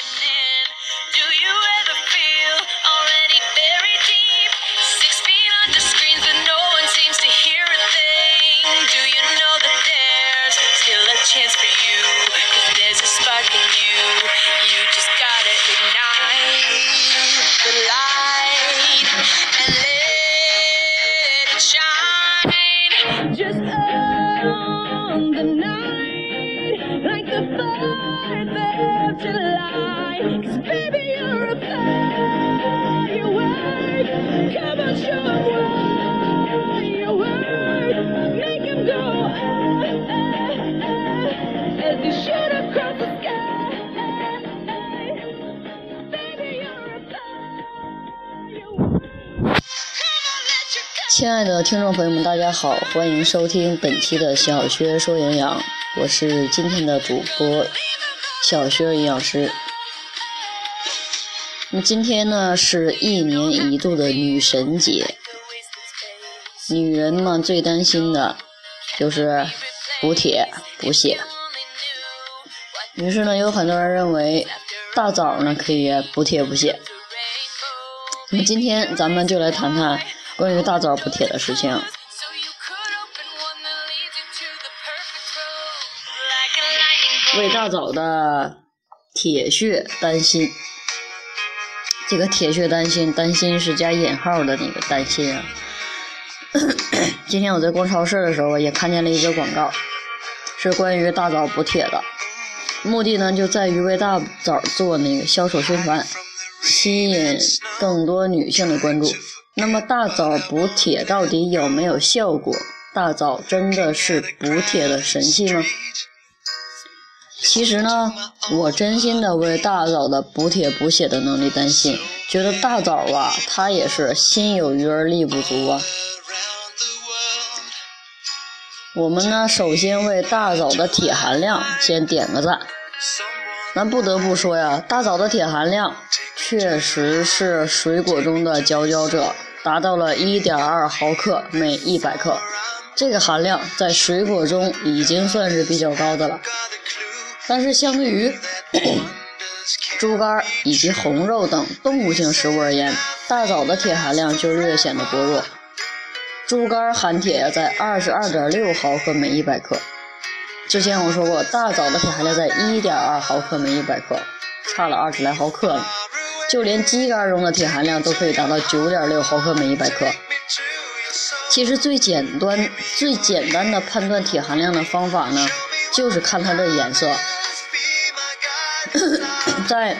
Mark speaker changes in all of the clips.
Speaker 1: the
Speaker 2: 亲爱的听众朋友们，大家好，欢迎收听本期的小薛说营养，我是今天的主播小薛营养师。那么今天呢是一年一度的女神节，女人嘛最担心的就是补铁补血，于是呢有很多人认为大枣呢可以补铁补血。那么今天咱们就来谈谈关于大枣补铁的事情。为大枣的铁血担心，这个铁血担心，担心是加引号的那个担心啊。今天我在逛超市的时候，也看见了一个广告，是关于大枣补铁的，目的呢就在于为大枣做那个销售宣传，吸引更多女性的关注。那么大枣补铁到底有没有效果？大枣真的是补铁的神器吗？其实呢，我真心的为大枣的补铁补血的能力担心，觉得大枣啊，它也是心有余而力不足啊。我们呢，首先为大枣的铁含量先点个赞。咱不得不说呀，大枣的铁含量确实是水果中的佼佼者，达到了1.2毫克每100克。这个含量在水果中已经算是比较高的了。但是相对于 猪肝以及红肉等动物性食物而言，大枣的铁含量就略显得薄弱。猪肝含铁在二十二点六毫克每一百克，之前我说过，大枣的铁含量在一点二毫克每一百克，差了二十来毫克呢。就连鸡肝中的铁含量都可以达到九点六毫克每一百克。其实最简单、最简单的判断铁含量的方法呢，就是看它的颜色。在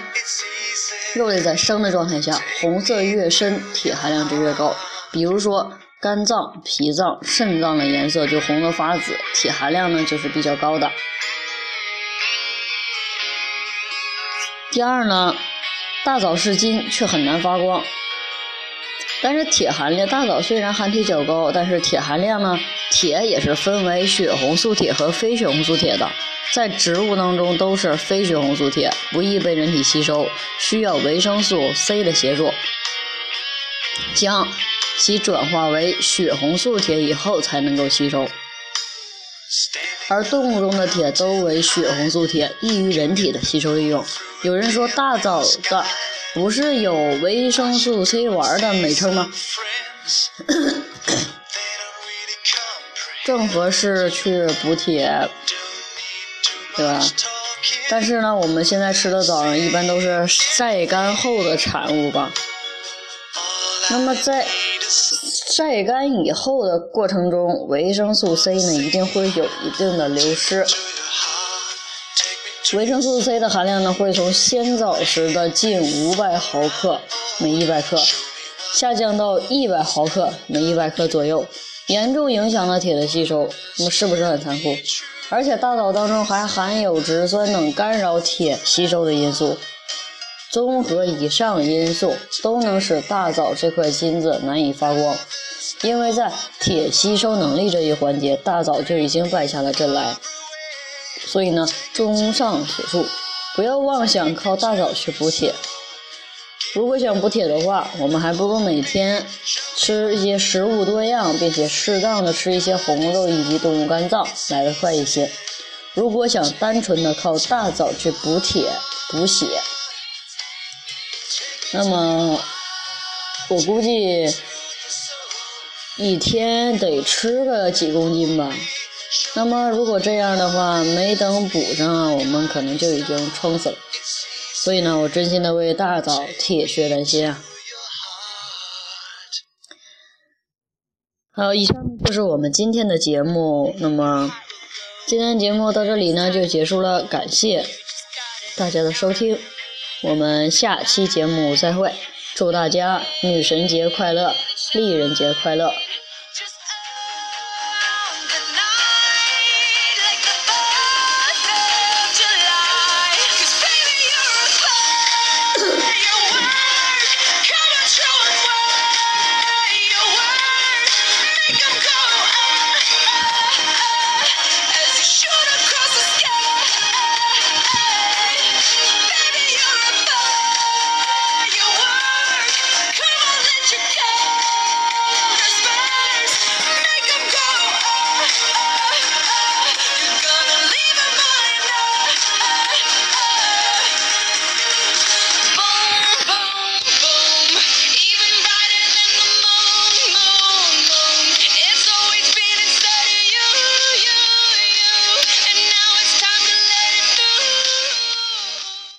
Speaker 2: 肉类在生的状态下，红色越深，铁含量就越高。比如说肝脏、脾脏、肾脏的颜色就红得发紫，铁含量呢就是比较高的。第二呢，大枣是金，却很难发光。但是铁含量，大枣虽然含铁较高，但是铁含量呢，铁也是分为血红素铁和非血红素铁的。在植物当中都是非血红素铁，不易被人体吸收，需要维生素 C 的协助，将其转化为血红素铁以后才能够吸收。而动物中的铁都为血红素铁，易于人体的吸收利用。有人说大枣的不是有维生素 C 丸的美称吗？正合适去补铁，对吧？但是呢，我们现在吃的枣呢，一般都是晒干后的产物吧。那么在晒干以后的过程中，维生素 C 呢一定会有一定的流失。维生素 C 的含量呢会从鲜枣时的近五百毫克每一百克，下降到一百毫克每一百克左右，严重影响了铁的吸收。那么是不是很残酷？而且大枣当中还含有植酸等干扰铁吸收的因素。综合以上因素，都能使大枣这块金子难以发光，因为在铁吸收能力这一环节，大枣就已经败下了阵来。所以呢，综上所述，不要妄想靠大枣去补铁。如果想补铁的话，我们还不如每天吃一些食物多样，并且适当的吃一些红肉以及动物肝脏来得快一些。如果想单纯的靠大枣去补铁补血，那么我估计一天得吃个几公斤吧。那么如果这样的话，没等补上，我们可能就已经撑死了。所以呢，我真心的为大枣铁血丹心啊！好，以上就是我们今天的节目。那么今天节目到这里呢就结束了，感谢大家的收听，我们下期节目再会。祝大家女神节快乐，丽人节快乐！